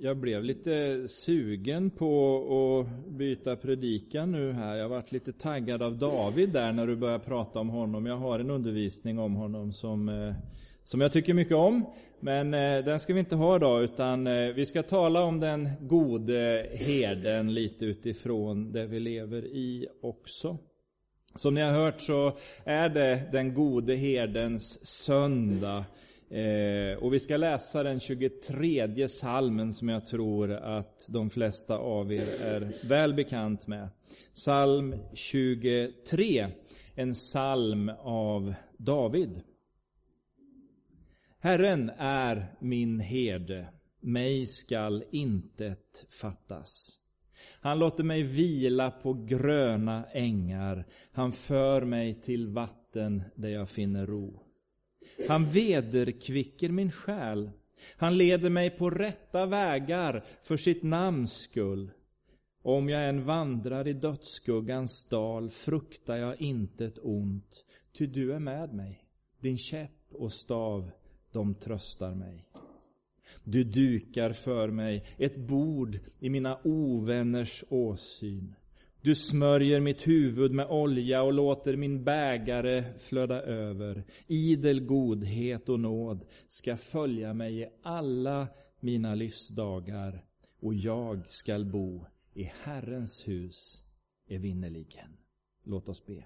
jag blev lite sugen på att byta predikan nu här. Jag varit lite taggad av David där när du började prata om honom. Jag har en undervisning om honom som, eh, som jag tycker mycket om. Men eh, den ska vi inte ha idag, utan eh, vi ska tala om den gode herden lite utifrån det vi lever i också. Som ni har hört så är det den gode herdens söndag. Eh, och vi ska läsa den 23 salmen som jag tror att de flesta av er är väl bekant med. Psalm 23, en psalm av David. Herren är min herde, mig skall intet fattas. Han låter mig vila på gröna ängar, han för mig till vatten där jag finner ro. Han vederkvicker min själ. Han leder mig på rätta vägar för sitt namns skull. Om jag än vandrar i dödsskuggans dal fruktar jag intet ont, ty du är med mig. Din käpp och stav, de tröstar mig. Du dukar för mig ett bord i mina ovänners åsyn. Du smörjer mitt huvud med olja och låter min bägare flöda över. Idel godhet och nåd ska följa mig i alla mina livsdagar och jag skall bo i Herrens hus evinnerligen. Låt oss be.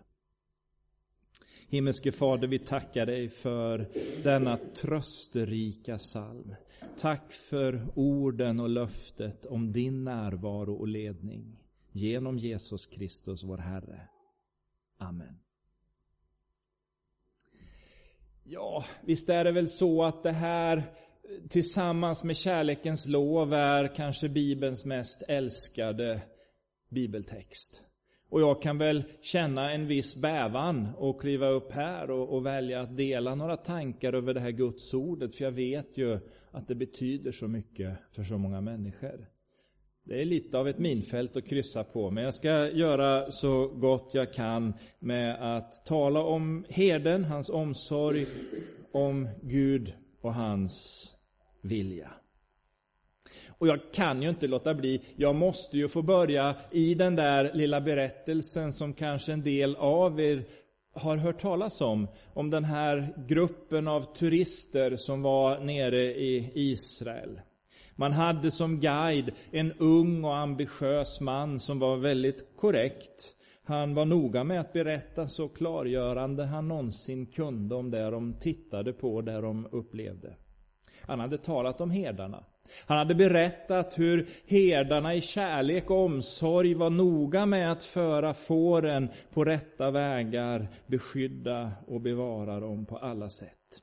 Himmelske Fader, vi tackar dig för denna trösterika psalm. Tack för orden och löftet om din närvaro och ledning. Genom Jesus Kristus, vår Herre. Amen. Ja, visst är det väl så att det här tillsammans med kärlekens lov är kanske Bibelns mest älskade bibeltext. Och jag kan väl känna en viss bävan och kliva upp här och, och, välja att dela några tankar över det här Guds ordet, för jag vet ju att det betyder så mycket för så många människor. Det är lite av ett minfält att kryssa på, men jag ska göra så gott jag kan med att tala om herden, hans omsorg, om Gud och hans vilja. Och jag kan ju inte låta bli, jag måste ju få börja i den där lilla berättelsen som kanske en del av er har hört talas om. Om den här gruppen av turister som var nere i Israel. Man hade som guide en ung och ambitiös man som var väldigt korrekt. Han var noga med att berätta så klargörande han någonsin kunde om det de tittade på, det de upplevde. Han hade talat om herdarna. Han hade berättat hur herdarna i kärlek och omsorg var noga med att föra fåren på rätta vägar, beskydda och bevara dem på alla sätt.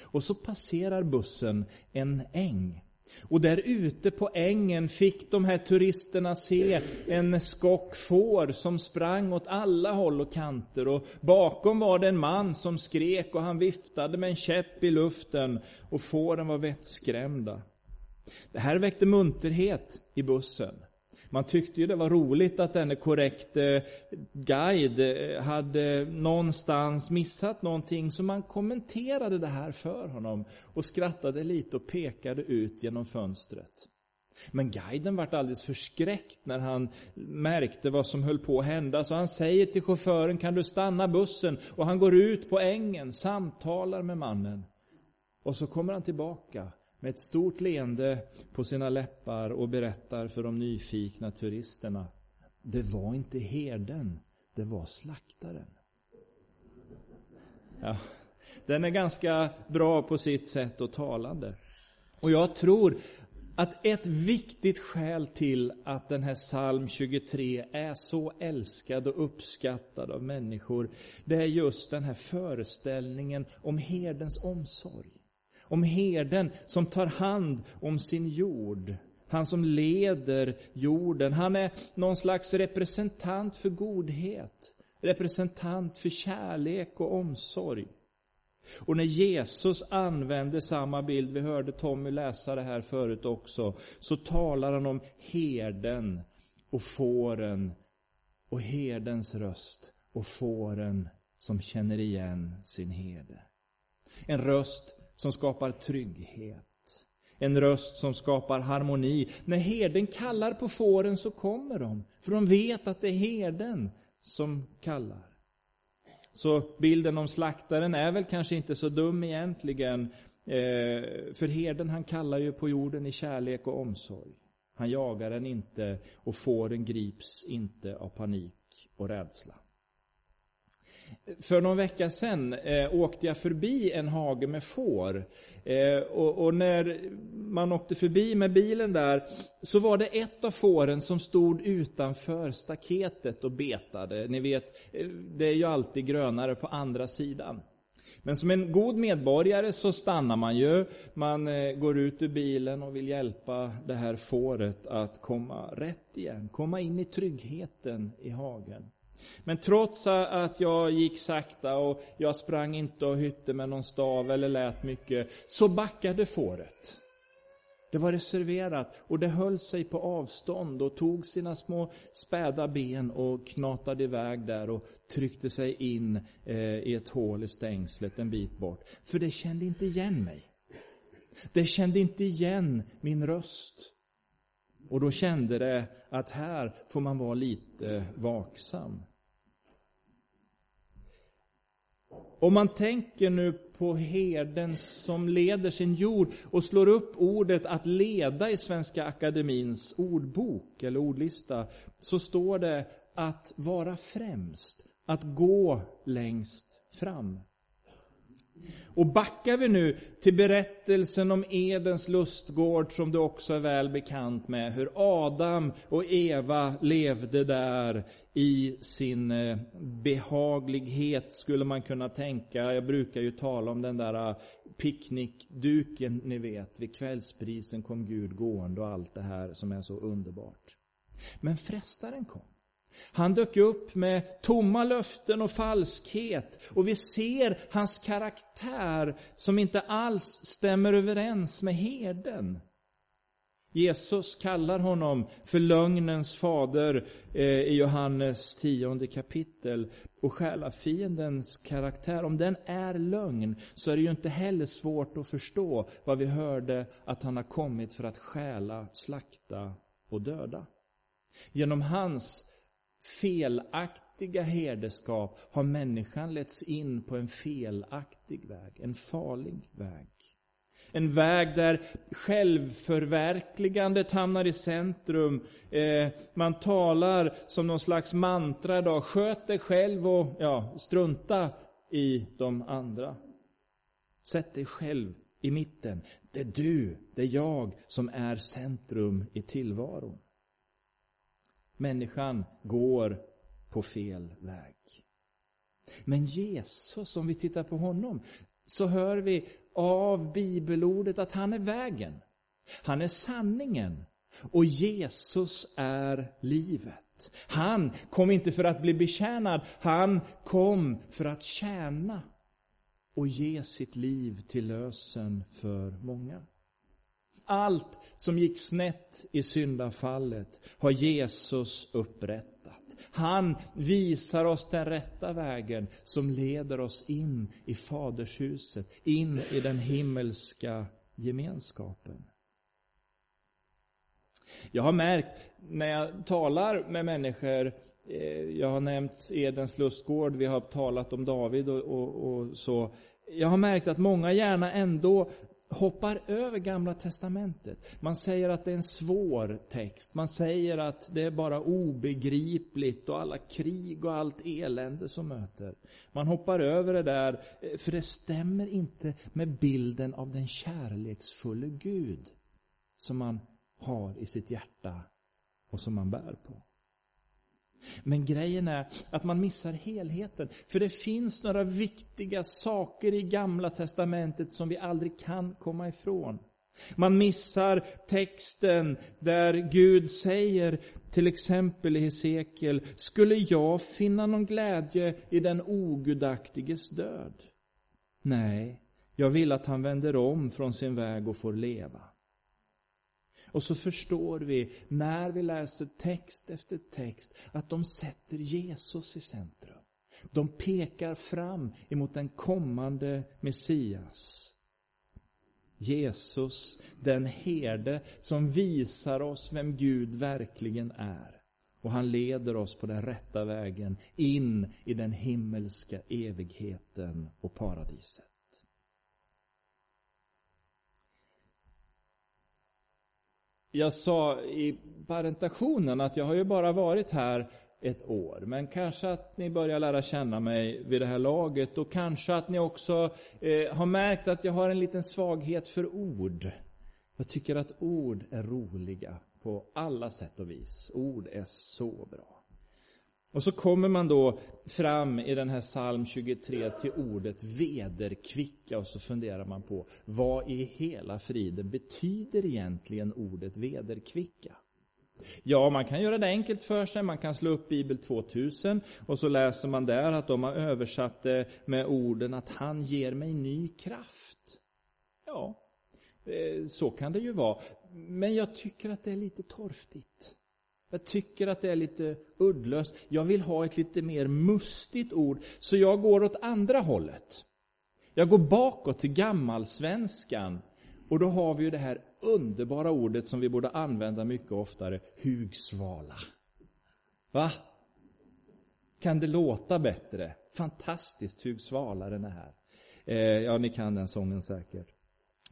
Och så passerar bussen en äng. Och där ute på ängen fick de här turisterna se en skock får som sprang åt alla håll och kanter. Och bakom var det en man som skrek och han viftade med en käpp i luften och fåren var vettskrämda. Det här väckte munterhet i bussen. Man tyckte ju det var roligt att denne korrekte eh, guide eh, hade någonstans missat någonting, så man kommenterade det här för honom och skrattade lite och pekade ut genom fönstret. Men guiden vart alldeles förskräckt när han märkte vad som höll på att hända, så han säger till chauffören, kan du stanna bussen? Och han går ut på ängen, samtalar med mannen. Och så kommer han tillbaka med ett stort leende på sina läppar och berättar för de nyfikna turisterna. Det var inte herden, det var slaktaren. Ja, den är ganska bra på sitt sätt och talande. Och jag tror att ett viktigt skäl till att den här psalm 23 är så älskad och uppskattad av människor, det är just den här föreställningen om herdens omsorg. Om herden som tar hand om sin jord. Han som leder jorden. Han är någon slags representant för godhet. Representant för kärlek och omsorg. Och när Jesus använder samma bild, vi hörde Tommy läsa det här förut också, så talar han om herden och fåren och herdens röst och fåren som känner igen sin herde. En röst som skapar trygghet. En röst som skapar harmoni. När herden kallar på fåren så kommer de. För de vet att det är herden som kallar. Så bilden om slaktaren är väl kanske inte så dum egentligen. Eh, för herden han kallar ju på jorden i kärlek och omsorg. Han jagar den inte och fåren grips inte av panik och rädsla. För någon vecka sedan eh, åkte jag förbi en hage med får. Eh, och, och, när man åkte förbi med bilen där så var det ett av fåren som stod utanför staketet och betade. Ni vet, eh, det är ju alltid grönare på andra sidan. Men som en god medborgare så stannar man ju. Man eh, går ut ur bilen och vill hjälpa det här fåret att komma rätt igen. Komma in i tryggheten i hagen. Men trots att jag gick sakta och jag sprang inte och hytte med någon stav eller lät mycket, så backade fåret. Det var reserverat och det höll sig på avstånd och tog sina små späda ben och knatade iväg där och tryckte sig in eh, i ett hål i stängslet en bit bort. För det kände inte igen mig. Det kände inte igen min röst. Och då kände det att här får man vara lite vaksam. Om man tänker nu på herden som leder sin jord och slår upp ordet att leda i Svenska Akademins ordbok eller ordlista, så står det att vara främst, att gå längst fram. Och backar vi nu till berättelsen om Edens lustgård som du också är väl bekant med, hur Adam och Eva levde där i sin eh, behaglighet skulle man kunna tänka. Jag brukar ju tala om den där eh, picknickduken ni vet, vid kvällsprisen kom Gud gående och allt det här som är så underbart. Men frestaren kom. Han dök upp med tomma löften och falskhet. Och vi ser hans karaktär som inte alls stämmer överens med herden. Jesus kallar honom för lögnens fader eh, i Johannes tionde kapitel. Och själafiendens karaktär, om den är lögn, så är det ju inte heller svårt att förstå vad vi hörde att han har kommit för att stjäla, slakta och döda. Genom hans felaktiga herdeskap har människan letts in på en felaktig väg, en farlig väg. En väg där självförverkligandet hamnar i centrum. Eh, man talar som någon slags mantra idag, sköt dig själv och ja, strunta i de andra. Sätt dig själv i mitten. Det är du, det är jag som är centrum i tillvaron. Människan går på fel väg. Men Jesus, om vi tittar på honom, så hör vi av bibelordet att han är vägen. Han är sanningen. Och Jesus är livet. Han kom inte för att bli betjänad, han kom för att tjäna och ge sitt liv till lösen för många. Allt som gick snett i syndafallet har Jesus upprättat. Han visar oss den rätta vägen som leder oss in i Fadershuset, in i den himmelska gemenskapen. Jag har märkt när jag talar med människor, eh, jag har nämnt Edens lustgård, vi har talat om David och, och, och så. Jag har märkt att många gärna ändå hoppar över Gamla Testamentet. Man säger att det är en svår text. Man säger att det är bara obegripligt och alla krig och allt elände som möter. Man hoppar över det där, eh, för det stämmer inte med bilden av den kärleksfulle Gud som man har i sitt hjärta och som man bär på. Men grejen är att man missar helheten. För det finns några viktiga saker i Gamla Testamentet som vi aldrig kan komma ifrån. Man missar texten där Gud säger, till exempel i Hesekiel, skulle jag finna någon glädje i den ogudaktiges död? Nej, jag vill att han vänder om från sin väg och får leva. Och så förstår vi, när vi läser text efter text, att de sätter Jesus i centrum. De pekar fram emot den kommande Messias. Jesus, den herde som visar oss vem Gud verkligen är. Och han leder oss på den rätta vägen in i den himmelska evigheten och paradiset. Jag sa i parentationen att jag har ju bara varit här ett år. Men kanske att ni börjar lära känna mig vid det här laget och kanske att ni också eh, har märkt att jag har en liten svaghet för ord. Jag tycker att ord är roliga på alla sätt och vis. Ord är så bra. Och så kommer man då fram i den här psalm 23 till ordet vederkvicka och så funderar man på vad i hela friden betyder egentligen ordet vederkvicka? Ja, man kan göra det enkelt för sig. Man kan slå upp Bibel 2000 och så läser man där att de har översatt det med orden att han ger mig ny kraft. Ja, eh, så kan det ju vara. Men jag tycker att det är lite torftigt. Jag tycker att det är lite uddlöst. Jag vill ha ett lite mer mustigt ord, så jag går åt andra hållet. Jag går bakåt till gammalsvenskan och då har vi ju det här underbara ordet som vi borde använda mycket oftare, hugsvala. Va? Kan det låta bättre? Fantastiskt, hugsvala den är här. Eh, ja, ni kan den sången säkert.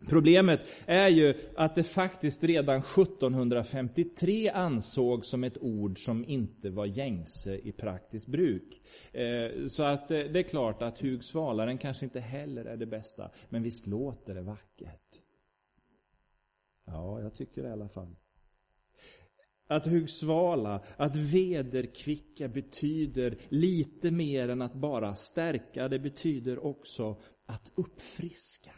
Problemet är ju att det faktiskt redan 1753 ansågs som ett ord som inte var gängse i praktiskt bruk. Eh, så att eh, det är klart att hugsvalaren kanske inte heller är det bästa, men visst låter det vackert. Ja, jag tycker det i alla fall. Att hugsvala, att vederkvicka betyder lite mer än att bara stärka. Det betyder också att uppfriska.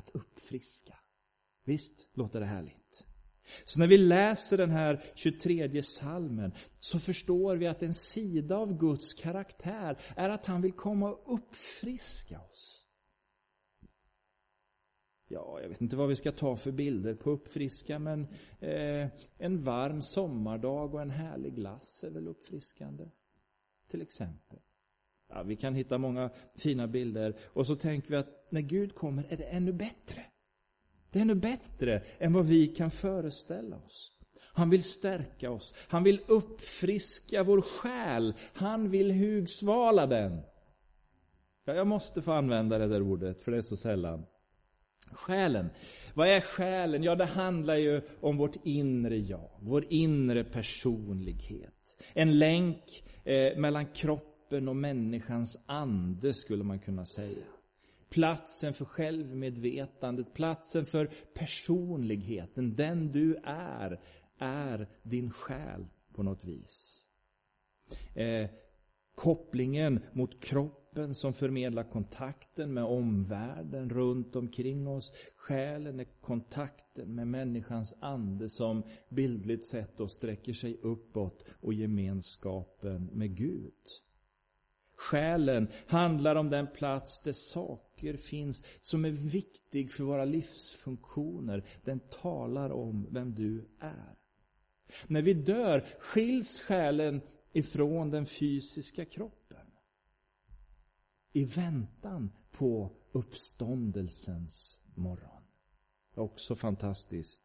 Att uppfriska. Visst låter det härligt? Så när vi läser den här 23 salmen så förstår vi att en sida av Guds karaktär är att han vill komma och uppfriska oss. Ja, jag vet inte vad vi ska ta för bilder på uppfriska, men eh, en varm sommardag och en härlig glass är väl uppfriskande. Till exempel. Ja, vi kan hitta många fina bilder och så tänker vi att när Gud kommer är det ännu bättre. Det är ännu bättre än vad vi kan föreställa oss. Han vill stärka oss. Han vill uppfriska vår själ. Han vill hugsvala den. Ja, jag måste få använda det där ordet, för det är så sällan. Själen. Vad är själen? Ja, det handlar ju om vårt inre jag, vår inre personlighet. En länk eh, mellan kroppen och människans ande, skulle man kunna säga. Platsen för självmedvetandet, platsen för personligheten, den du är, är din själ på något vis. Eh, kopplingen mot kroppen kroppen som förmedlar kontakten med omvärlden runt omkring oss. Själen är kontakten med människans ande som bildligt sett då sträcker sig uppåt och gemenskapen med Gud. Själen handlar om den plats där saker finns som är viktig för våra livsfunktioner. Den talar om vem du är. När vi dör skiljs själen ifrån den fysiska kroppen i väntan på uppståndelsens morgon. Också fantastiskt.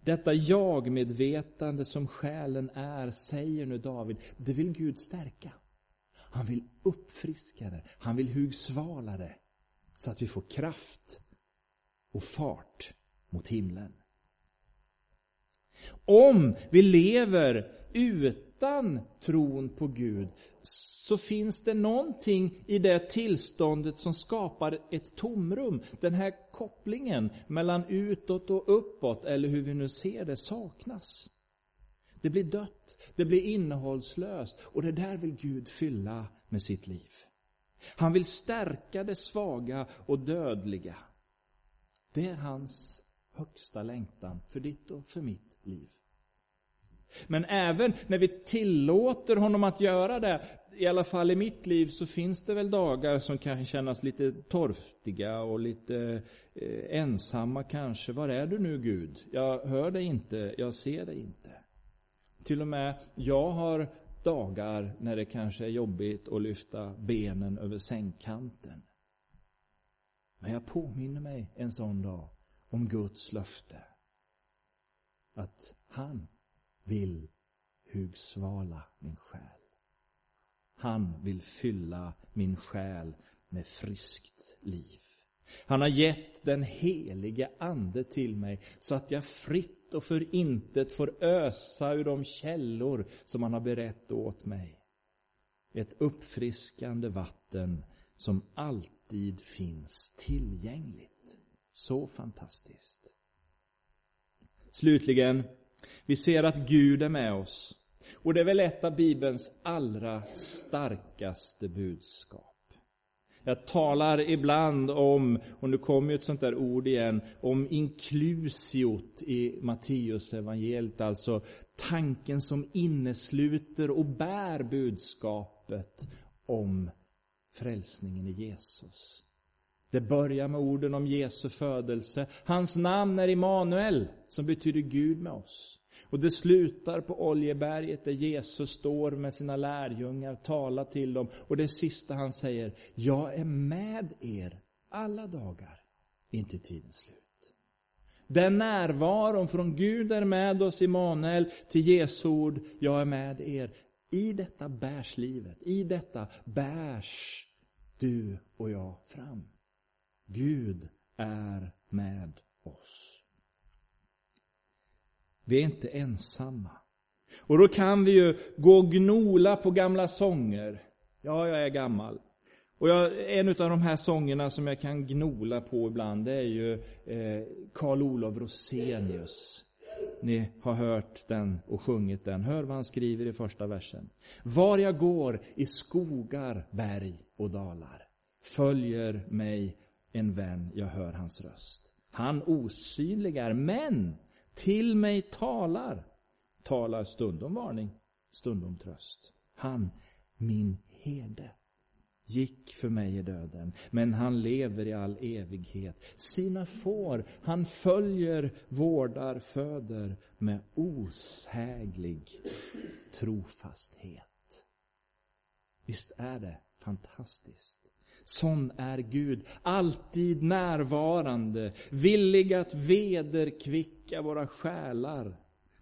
Detta jag-medvetande som själen är, säger nu David, det vill Gud stärka. Han vill uppfriska det, han vill hugsvala det, så att vi får kraft och fart mot himlen. Om vi lever utan tron på Gud så finns det någonting i det tillståndet som skapar ett tomrum. Den här kopplingen mellan utåt och uppåt, eller hur vi nu ser det, saknas. Det blir dött, det blir innehållslöst och det där vill Gud fylla med sitt liv. Han vill stärka det svaga och dödliga. Det är hans högsta längtan för ditt och för mitt liv. Men även när vi tillåter honom att göra det, i alla fall i mitt liv, så finns det väl dagar som kan kännas lite torftiga och lite eh, ensamma kanske. Var är du nu Gud? Jag hör dig inte, jag ser dig inte. Till och med jag har dagar när det kanske är jobbigt att lyfta benen över sängkanten. Men jag påminner mig en sån dag om Guds löfte. Att han vill hugsvala min själ. Han vill fylla min själ med friskt liv. Han har gett den helige Ande till mig så att jag fritt och för intet får ösa ur de källor som han har berett åt mig. Ett uppfriskande vatten som alltid finns tillgängligt. Så fantastiskt. Slutligen, vi ser att Gud är med oss. Och det är väl ett av Bibelns allra starkaste budskap. Jag talar ibland om, och nu kommer ju ett sånt där ord igen, om inklusiot i Matteus evangeliet, alltså tanken som innesluter och bär budskapet om frälsningen i Jesus. Det börjar med orden om Jesu födelse. Hans namn är Immanuel, som betyder Gud med oss. Och det slutar på Oljeberget där Jesus står med sina lärjungar, talar till dem. Och det sista han säger, jag är med er alla dagar, inte tidens slut. Den närvaron från Gud är med oss, Immanuel, till Jesu ord, jag är med er. I detta bärs livet, i detta bärs du och jag fram. Gud är med oss. Vi är inte ensamma. Och då kan vi ju gå och gnola på gamla sånger. Ja, jag är gammal. Och jag, en av de här sångerna som jag kan gnola på ibland, det är ju eh, Karl Olof Rosenius. Ni har hört den och sjungit den. Hör vad han skriver i första versen. Var jag går i skogar, berg och dalar följer mig en vän, jag hör hans röst. Han osynlig är, men till mig talar. Talar stundom varning, stundom tröst. Han, min herde, gick för mig i döden, men han lever i all evighet. Sina får han följer, vårdar, föder med osäglig trofasthet. Visst är det fantastiskt? Sån är Gud, alltid närvarande, villig att vederkvicka våra själar.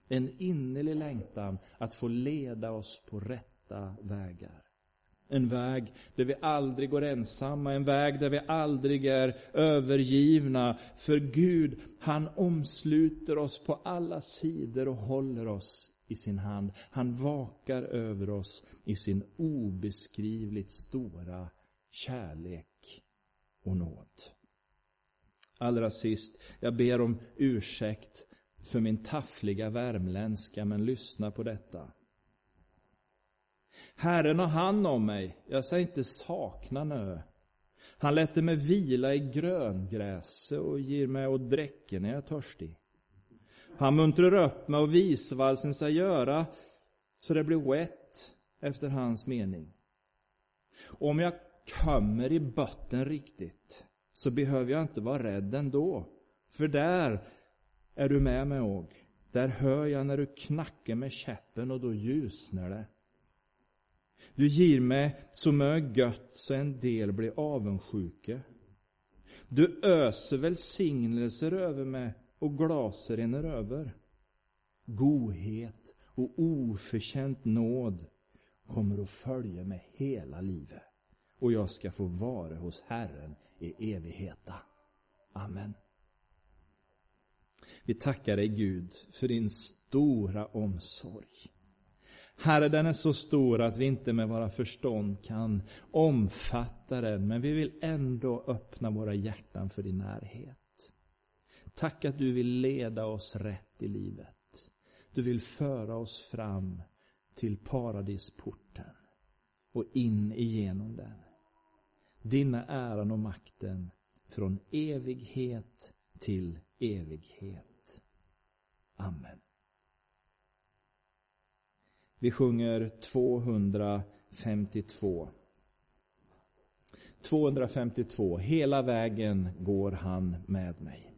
En innerlig längtan att få leda oss på rätta vägar. En väg där vi aldrig går ensamma, en väg där vi aldrig är övergivna. För Gud, han omsluter oss på alla sidor och håller oss i sin hand. Han vakar över oss i sin obeskrivligt stora kärlek och nåd. Allra sist, jag ber om ursäkt för min taffliga värmländska, men lyssna på detta. Herren har hand om mig, jag ska inte sakna nö. Han lätte mig vila i gröngräse och ger mig åt dräcka när jag är törstig. Han muntrar upp mig och visvalsen ska göra så det blir wet efter hans mening. Om jag kommer i botten riktigt, så behöver jag inte vara rädd ändå. För där är du med mig och där hör jag när du knackar med käppen och då ljusnar det. Du ger mig så mycket gött så en del blir avundsjuka. Du öser välsignelser över mig och glaser rinner över. Godhet och oförtjänt nåd kommer att följa mig hela livet och jag ska få vara hos Herren i evigheta. Amen. Vi tackar dig Gud för din stora omsorg. Herre, den är så stor att vi inte med våra förstånd kan omfatta den, men vi vill ändå öppna våra hjärtan för din närhet. Tack att du vill leda oss rätt i livet. Du vill föra oss fram till paradisporten och in igenom den. Dina äran och makten från evighet till evighet. Amen. Vi sjunger 252. 252. Hela vägen går han med mig.